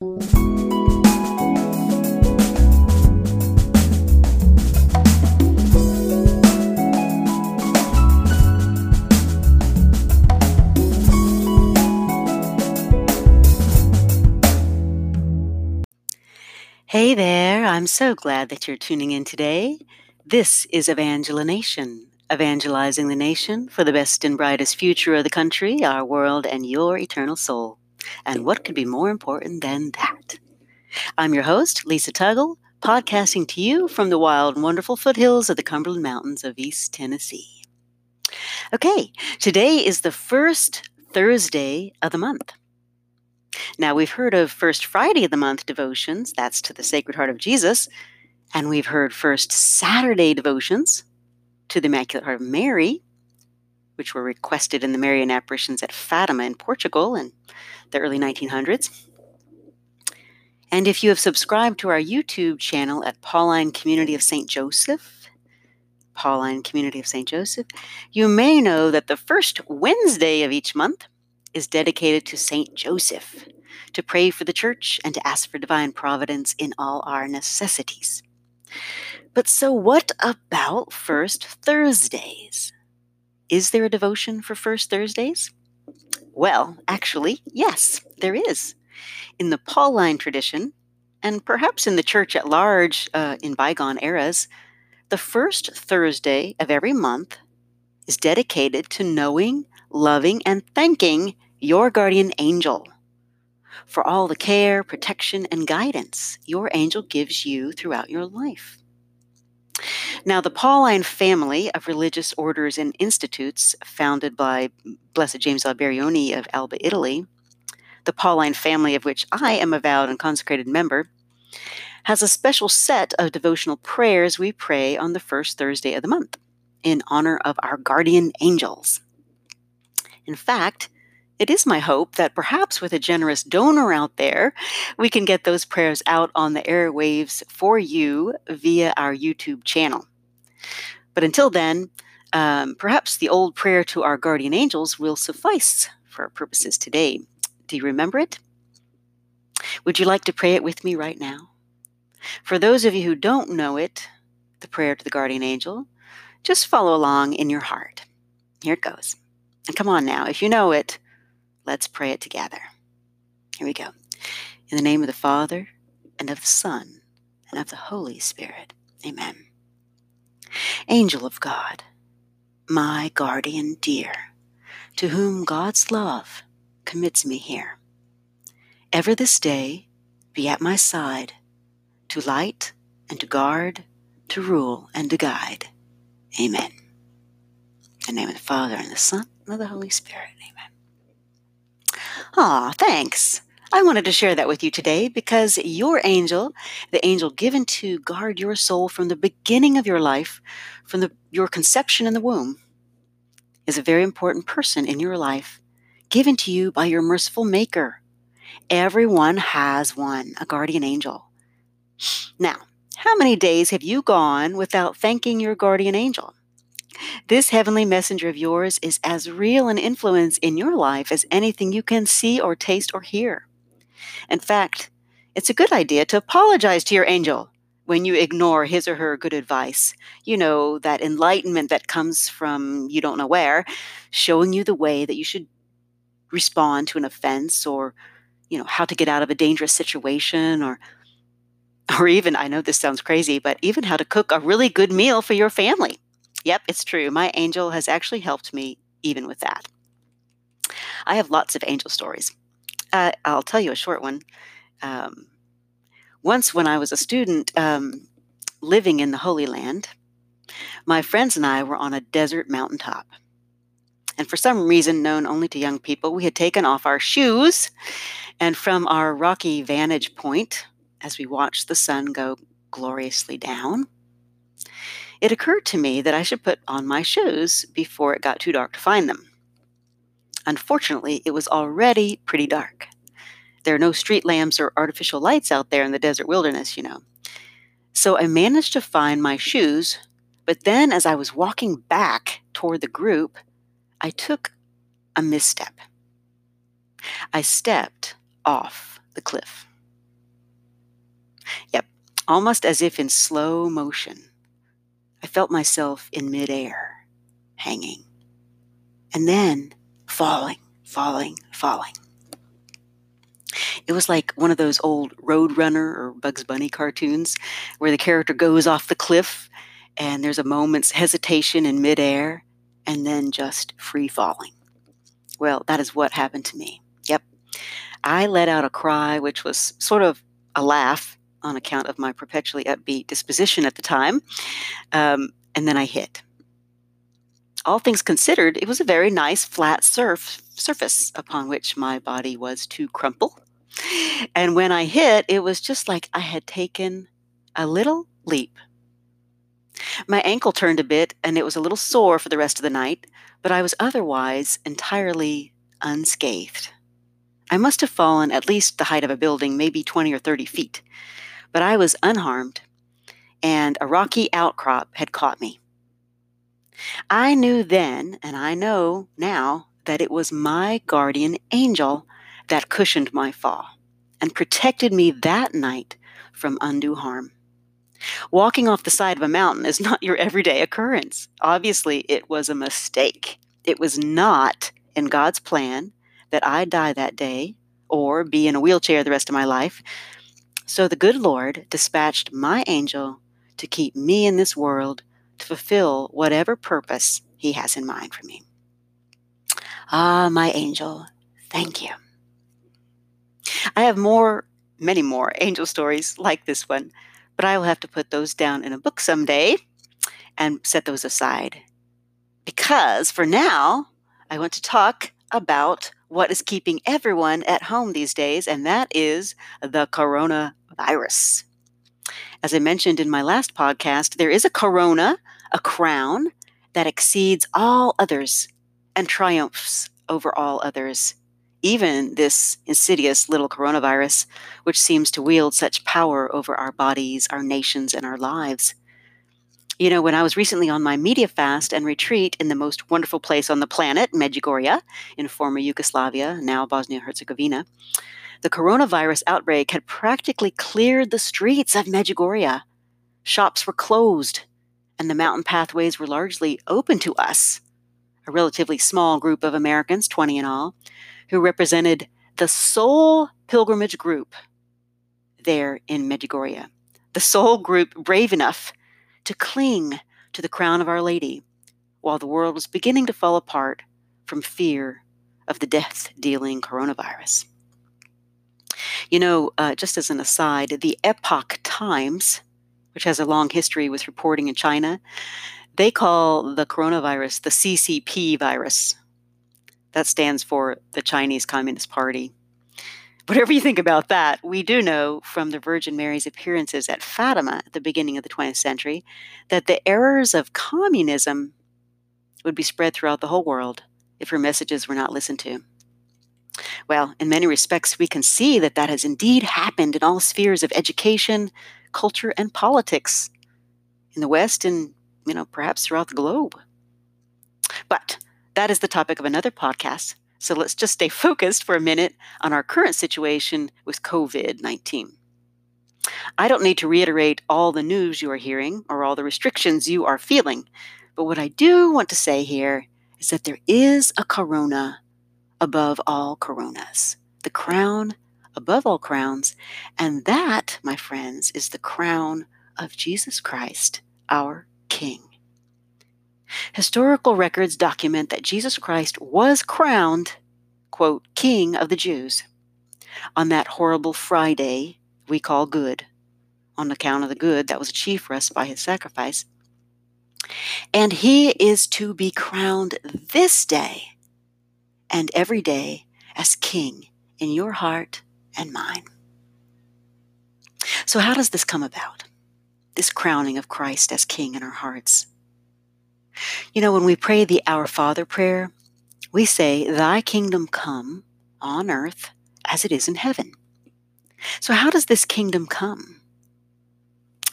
Hey there, I'm so glad that you're tuning in today. This is Evangela Nation, evangelizing the nation for the best and brightest future of the country, our world, and your eternal soul. And what could be more important than that? I'm your host, Lisa Tuggle, podcasting to you from the wild and wonderful foothills of the Cumberland Mountains of East Tennessee. Okay, today is the first Thursday of the month. Now, we've heard of First Friday of the Month devotions, that's to the Sacred Heart of Jesus, and we've heard First Saturday devotions to the Immaculate Heart of Mary, which were requested in the Marian apparitions at Fatima in Portugal in the early 1900s. And if you have subscribed to our YouTube channel at Pauline Community of St. Joseph, Pauline Community of St. Joseph, you may know that the first Wednesday of each month is dedicated to St. Joseph, to pray for the church and to ask for divine providence in all our necessities. But so, what about First Thursdays? Is there a devotion for First Thursdays? Well, actually, yes, there is. In the Pauline tradition, and perhaps in the church at large uh, in bygone eras, the first Thursday of every month is dedicated to knowing, loving, and thanking your guardian angel for all the care, protection, and guidance your angel gives you throughout your life. Now, the Pauline family of religious orders and institutes founded by Blessed James Alberione of Alba, Italy, the Pauline family of which I am a vowed and consecrated member, has a special set of devotional prayers we pray on the first Thursday of the month in honor of our guardian angels. In fact, it is my hope that perhaps with a generous donor out there, we can get those prayers out on the airwaves for you via our YouTube channel. But until then, um, perhaps the old prayer to our guardian angels will suffice for our purposes today. Do you remember it? Would you like to pray it with me right now? For those of you who don't know it, the prayer to the guardian angel, just follow along in your heart. Here it goes. And come on now, if you know it, Let's pray it together. Here we go. In the name of the Father, and of the Son, and of the Holy Spirit. Amen. Angel of God, my guardian dear, to whom God's love commits me here, ever this day be at my side, to light and to guard, to rule and to guide. Amen. In the name of the Father, and the Son, and of the Holy Spirit. Amen. Aw, thanks. I wanted to share that with you today because your angel, the angel given to guard your soul from the beginning of your life, from the, your conception in the womb, is a very important person in your life, given to you by your merciful Maker. Everyone has one, a guardian angel. Now, how many days have you gone without thanking your guardian angel? This heavenly messenger of yours is as real an influence in your life as anything you can see or taste or hear. In fact, it's a good idea to apologize to your angel when you ignore his or her good advice. You know, that enlightenment that comes from you don't know where, showing you the way that you should respond to an offense or, you know, how to get out of a dangerous situation or or even I know this sounds crazy, but even how to cook a really good meal for your family. Yep, it's true. My angel has actually helped me even with that. I have lots of angel stories. Uh, I'll tell you a short one. Um, once, when I was a student um, living in the Holy Land, my friends and I were on a desert mountaintop. And for some reason known only to young people, we had taken off our shoes. And from our rocky vantage point, as we watched the sun go gloriously down, it occurred to me that I should put on my shoes before it got too dark to find them. Unfortunately, it was already pretty dark. There are no street lamps or artificial lights out there in the desert wilderness, you know. So I managed to find my shoes, but then as I was walking back toward the group, I took a misstep. I stepped off the cliff. Yep, almost as if in slow motion. Felt myself in midair, hanging, and then falling, falling, falling. It was like one of those old Roadrunner or Bugs Bunny cartoons where the character goes off the cliff and there's a moment's hesitation in midair and then just free falling. Well, that is what happened to me. Yep. I let out a cry, which was sort of a laugh on account of my perpetually upbeat disposition at the time. Um, and then I hit. All things considered, it was a very nice flat surf surface upon which my body was to crumple. And when I hit, it was just like I had taken a little leap. My ankle turned a bit and it was a little sore for the rest of the night, but I was otherwise entirely unscathed. I must have fallen at least the height of a building, maybe 20 or 30 feet but I was unharmed, and a rocky outcrop had caught me. I knew then, and I know now, that it was my guardian angel that cushioned my fall and protected me that night from undue harm. Walking off the side of a mountain is not your everyday occurrence. Obviously, it was a mistake. It was not in God's plan that I die that day or be in a wheelchair the rest of my life, so the good Lord dispatched my angel to keep me in this world to fulfill whatever purpose he has in mind for me. Ah, my angel, thank you. I have more, many more angel stories like this one, but I will have to put those down in a book someday and set those aside. Because for now, I want to talk about what is keeping everyone at home these days, and that is the coronavirus. As I mentioned in my last podcast, there is a corona, a crown that exceeds all others and triumphs over all others, even this insidious little coronavirus, which seems to wield such power over our bodies, our nations, and our lives. You know, when I was recently on my media fast and retreat in the most wonderful place on the planet, Medjugorje, in former Yugoslavia, now Bosnia Herzegovina, the coronavirus outbreak had practically cleared the streets of Medjugorje. Shops were closed, and the mountain pathways were largely open to us, a relatively small group of Americans, 20 in all, who represented the sole pilgrimage group there in Medjugorje, the sole group brave enough to cling to the crown of Our Lady while the world was beginning to fall apart from fear of the death dealing coronavirus. You know, uh, just as an aside, the Epoch Times, which has a long history with reporting in China, they call the coronavirus the CCP virus. That stands for the Chinese Communist Party. Whatever you think about that, we do know from the Virgin Mary's appearances at Fatima at the beginning of the 20th century that the errors of communism would be spread throughout the whole world if her messages were not listened to. Well, in many respects, we can see that that has indeed happened in all spheres of education, culture, and politics in the West and, you know, perhaps throughout the globe. But that is the topic of another podcast. So let's just stay focused for a minute on our current situation with COVID 19. I don't need to reiterate all the news you are hearing or all the restrictions you are feeling, but what I do want to say here is that there is a corona above all coronas, the crown above all crowns, and that, my friends, is the crown of Jesus Christ, our King. Historical records document that Jesus Christ was crowned, quote, King of the Jews on that horrible Friday we call good, on account of the good that was achieved for us by his sacrifice. And he is to be crowned this day and every day as King in your heart and mine. So, how does this come about? This crowning of Christ as King in our hearts. You know, when we pray the Our Father prayer, we say, Thy kingdom come on earth as it is in heaven. So, how does this kingdom come?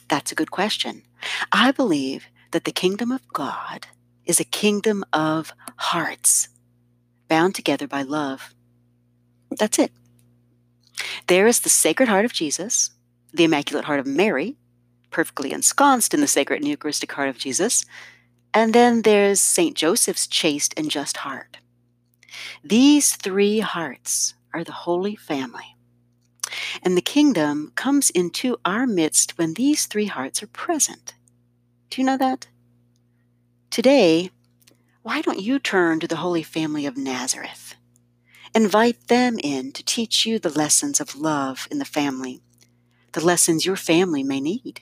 That's a good question. I believe that the kingdom of God is a kingdom of hearts bound together by love. That's it. There is the Sacred Heart of Jesus, the Immaculate Heart of Mary, perfectly ensconced in the sacred and Eucharistic heart of Jesus. And then there's St. Joseph's chaste and just heart. These three hearts are the Holy Family. And the kingdom comes into our midst when these three hearts are present. Do you know that? Today, why don't you turn to the Holy Family of Nazareth? Invite them in to teach you the lessons of love in the family, the lessons your family may need.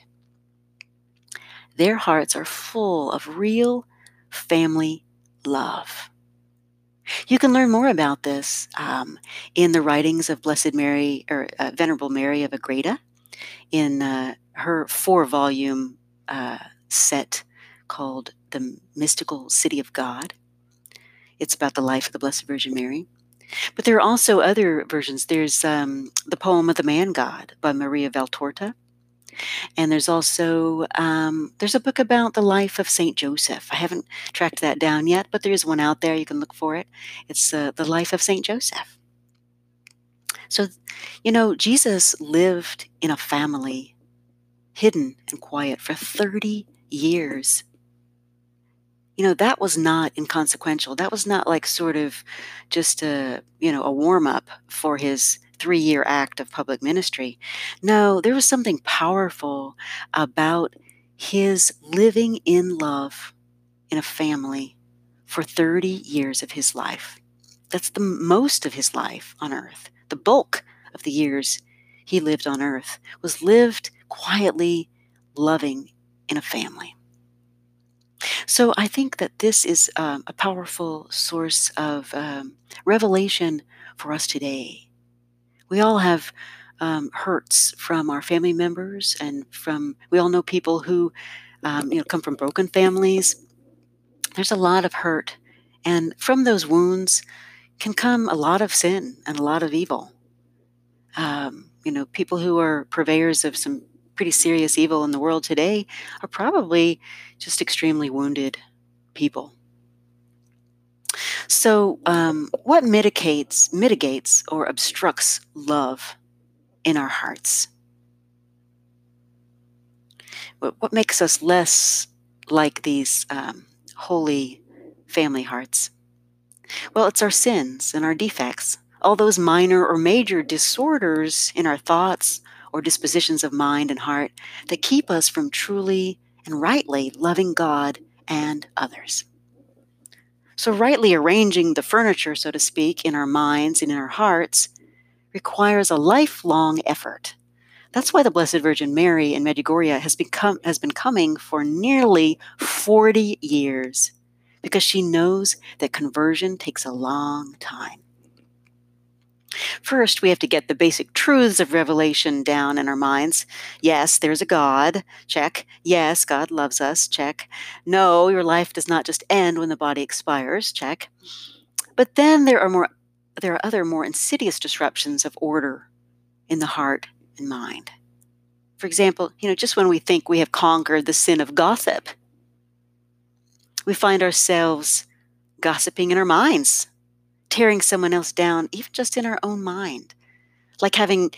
Their hearts are full of real family love. You can learn more about this um, in the writings of Blessed Mary or uh, Venerable Mary of Agreda in uh, her four volume uh, set called The Mystical City of God. It's about the life of the Blessed Virgin Mary. But there are also other versions. There's um, The Poem of the Man God by Maria Valtorta. And there's also um, there's a book about the life of Saint Joseph. I haven't tracked that down yet, but there is one out there. You can look for it. It's uh, the life of Saint Joseph. So, you know, Jesus lived in a family, hidden and quiet, for 30 years. You know, that was not inconsequential. That was not like sort of just a, you know, a warm up for his three year act of public ministry. No, there was something powerful about his living in love in a family for 30 years of his life. That's the most of his life on earth. The bulk of the years he lived on earth was lived quietly, loving in a family. So I think that this is um, a powerful source of um, revelation for us today we all have um, hurts from our family members and from we all know people who um, you know come from broken families. There's a lot of hurt and from those wounds can come a lot of sin and a lot of evil. Um, you know people who are purveyors of some pretty serious evil in the world today are probably just extremely wounded people so, um, what mitigates, mitigates or obstructs love in our hearts? What, what makes us less like these um, holy family hearts? Well, it's our sins and our defects, all those minor or major disorders in our thoughts or dispositions of mind and heart that keep us from truly and rightly loving God and others. So, rightly arranging the furniture, so to speak, in our minds and in our hearts requires a lifelong effort. That's why the Blessed Virgin Mary in Medjugorje has, become, has been coming for nearly 40 years because she knows that conversion takes a long time. First, we have to get the basic truths of revelation down in our minds. Yes, there's a God. Check. Yes, God loves us. Check. No, your life does not just end when the body expires. Check. But then there are more there are other more insidious disruptions of order in the heart and mind. For example, you know, just when we think we have conquered the sin of gossip, we find ourselves gossiping in our minds tearing someone else down, even just in our own mind. Like having,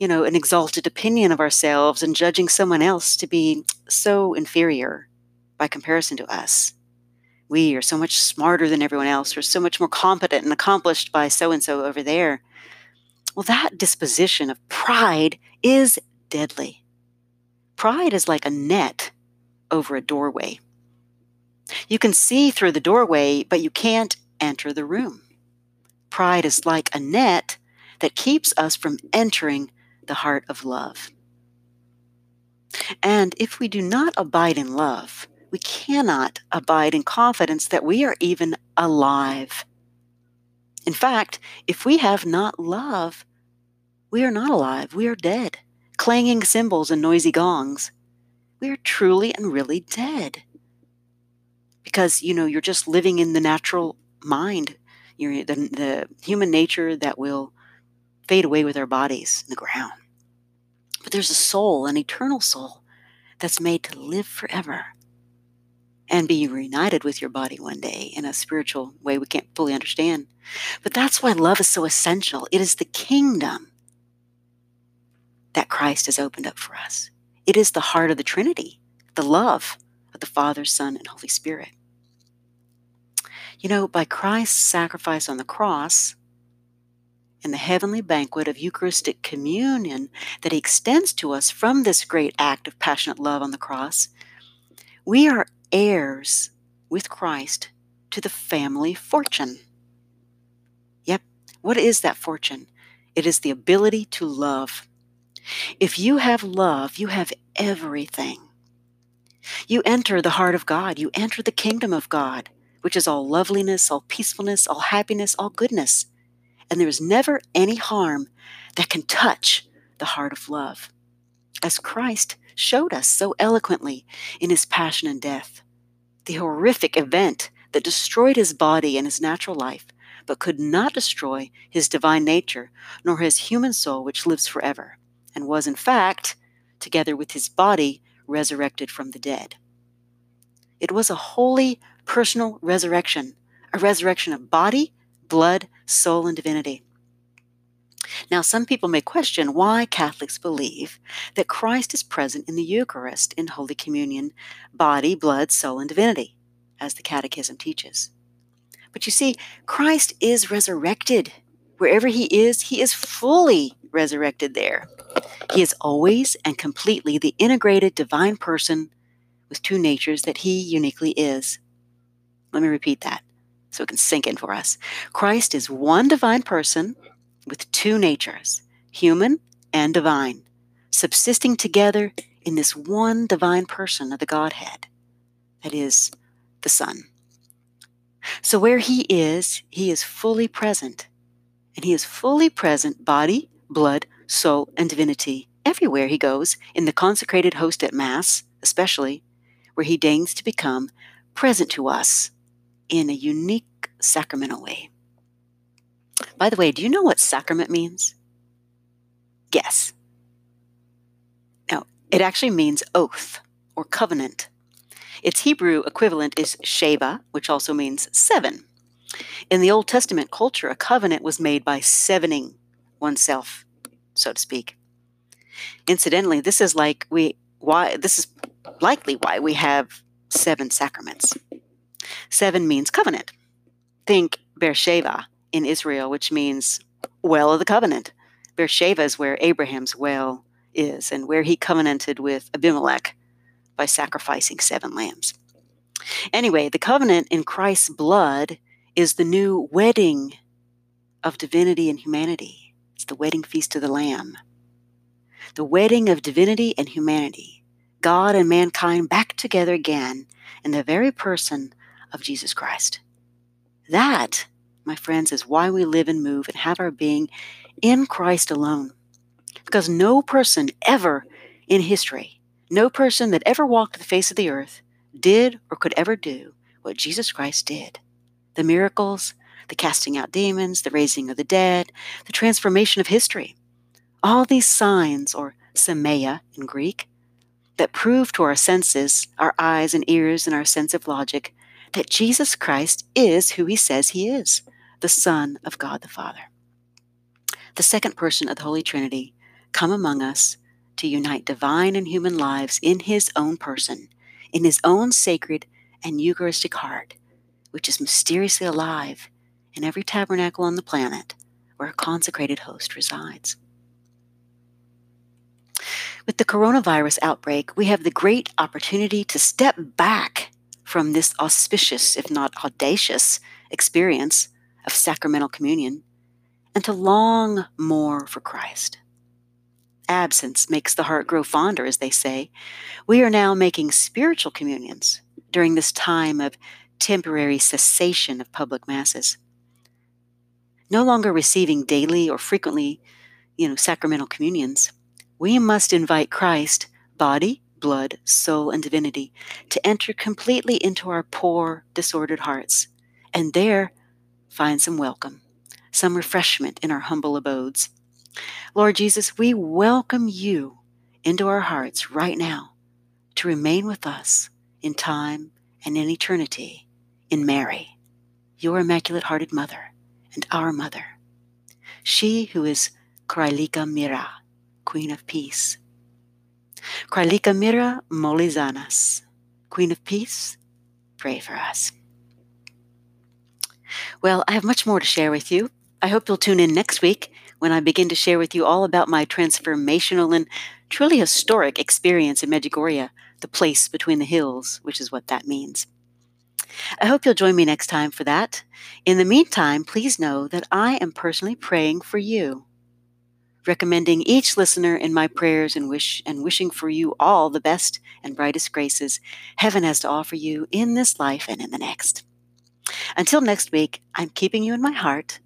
you know, an exalted opinion of ourselves and judging someone else to be so inferior by comparison to us. We are so much smarter than everyone else. We're so much more competent and accomplished by so and so over there. Well, that disposition of pride is deadly. Pride is like a net over a doorway. You can see through the doorway, but you can't enter the room. Pride is like a net that keeps us from entering the heart of love. And if we do not abide in love, we cannot abide in confidence that we are even alive. In fact, if we have not love, we are not alive. We are dead, clanging cymbals and noisy gongs. We are truly and really dead. Because, you know, you're just living in the natural mind the, the human nature that will fade away with our bodies in the ground. But there's a soul, an eternal soul, that's made to live forever and be reunited with your body one day in a spiritual way we can't fully understand. But that's why love is so essential. It is the kingdom that Christ has opened up for us. It is the heart of the Trinity, the love of the Father, Son, and Holy Spirit. You know, by Christ's sacrifice on the cross, and the heavenly banquet of Eucharistic communion that He extends to us from this great act of passionate love on the cross, we are heirs with Christ to the family fortune. Yep, what is that fortune? It is the ability to love. If you have love, you have everything. You enter the heart of God, you enter the kingdom of God, which is all loveliness, all peacefulness, all happiness, all goodness and there is never any harm that can touch the heart of love. As Christ showed us so eloquently in his passion and death, the horrific event that destroyed his body and his natural life, but could not destroy his divine nature nor his human soul, which lives forever, and was, in fact, together with his body, resurrected from the dead. It was a holy, personal resurrection, a resurrection of body, blood, soul, and divinity. Now, some people may question why Catholics believe that Christ is present in the Eucharist in Holy Communion, body, blood, soul, and divinity, as the Catechism teaches. But you see, Christ is resurrected. Wherever he is, he is fully resurrected there. He is always and completely the integrated divine person with two natures that he uniquely is. Let me repeat that so it can sink in for us. Christ is one divine person with two natures, human and divine, subsisting together in this one divine person of the Godhead, that is, the Son. So where he is, he is fully present. And he is fully present, body, blood, soul, and divinity, everywhere he goes, in the consecrated host at Mass, especially, where he deigns to become present to us in a unique sacramental way. By the way, do you know what sacrament means? Guess. Now, it actually means oath or covenant. Its Hebrew equivalent is sheva, which also means seven. In the Old Testament culture, a covenant was made by sevening oneself, so to speak. Incidentally, this is like we why this is likely why we have seven sacraments. Seven means covenant. Think Beersheba in Israel, which means well of the covenant. Beersheba is where Abraham's well is and where he covenanted with Abimelech by sacrificing seven lambs. Anyway, the covenant in Christ's blood is the new wedding of divinity and humanity. It's the wedding feast of the Lamb. The wedding of divinity and humanity, God and mankind back together again in the very person of Jesus Christ. That, my friends, is why we live and move and have our being in Christ alone. Because no person ever in history, no person that ever walked the face of the earth, did or could ever do what Jesus Christ did. The miracles, the casting out demons, the raising of the dead, the transformation of history. All these signs, or semeia in Greek, that prove to our senses, our eyes and ears, and our sense of logic that Jesus Christ is who he says he is the Son of God the Father. The second person of the Holy Trinity come among us to unite divine and human lives in his own person, in his own sacred and Eucharistic heart, which is mysteriously alive in every tabernacle on the planet where a consecrated host resides. With the coronavirus outbreak, we have the great opportunity to step back from this auspicious, if not audacious, experience of sacramental communion and to long more for Christ. Absence makes the heart grow fonder, as they say. We are now making spiritual communions during this time of temporary cessation of public masses. No longer receiving daily or frequently, you know, sacramental communions, we must invite Christ, body, blood, soul, and divinity, to enter completely into our poor, disordered hearts, and there find some welcome, some refreshment in our humble abodes. Lord Jesus, we welcome you into our hearts right now to remain with us in time and in eternity in Mary, your immaculate hearted mother and our mother, she who is Kraljice Mira, Queen of Peace. Kraljice Mira Molizanas, Queen of Peace, pray for us. Well, I have much more to share with you. I hope you'll tune in next week when I begin to share with you all about my transformational and truly historic experience in Medjugorje, the place between the hills, which is what that means. I hope you'll join me next time for that. In the meantime, please know that I am personally praying for you, recommending each listener in my prayers and wish and wishing for you all the best and brightest graces heaven has to offer you in this life and in the next. Until next week, I'm keeping you in my heart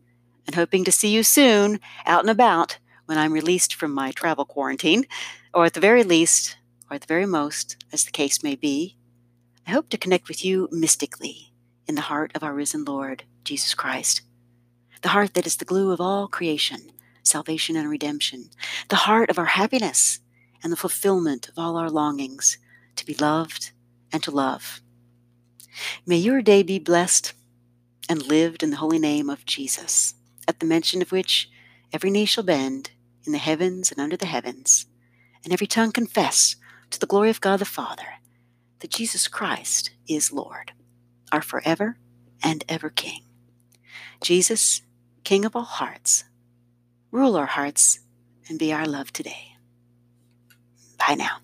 and hoping to see you soon out and about when I'm released from my travel quarantine, or at the very least, or at the very most, as the case may be, I hope to connect with you mystically in the heart of our risen Lord, Jesus Christ. The heart that is the glue of all creation, salvation and redemption. The heart of our happiness and the fulfillment of all our longings to be loved and to love. May your day be blessed and lived in the holy name of Jesus, at the mention of which every knee shall bend in the heavens and under the heavens, and every tongue confess to the glory of God the Father that Jesus Christ is Lord, our forever and ever King. Jesus, King of all hearts, rule our hearts and be our love today. Bye now.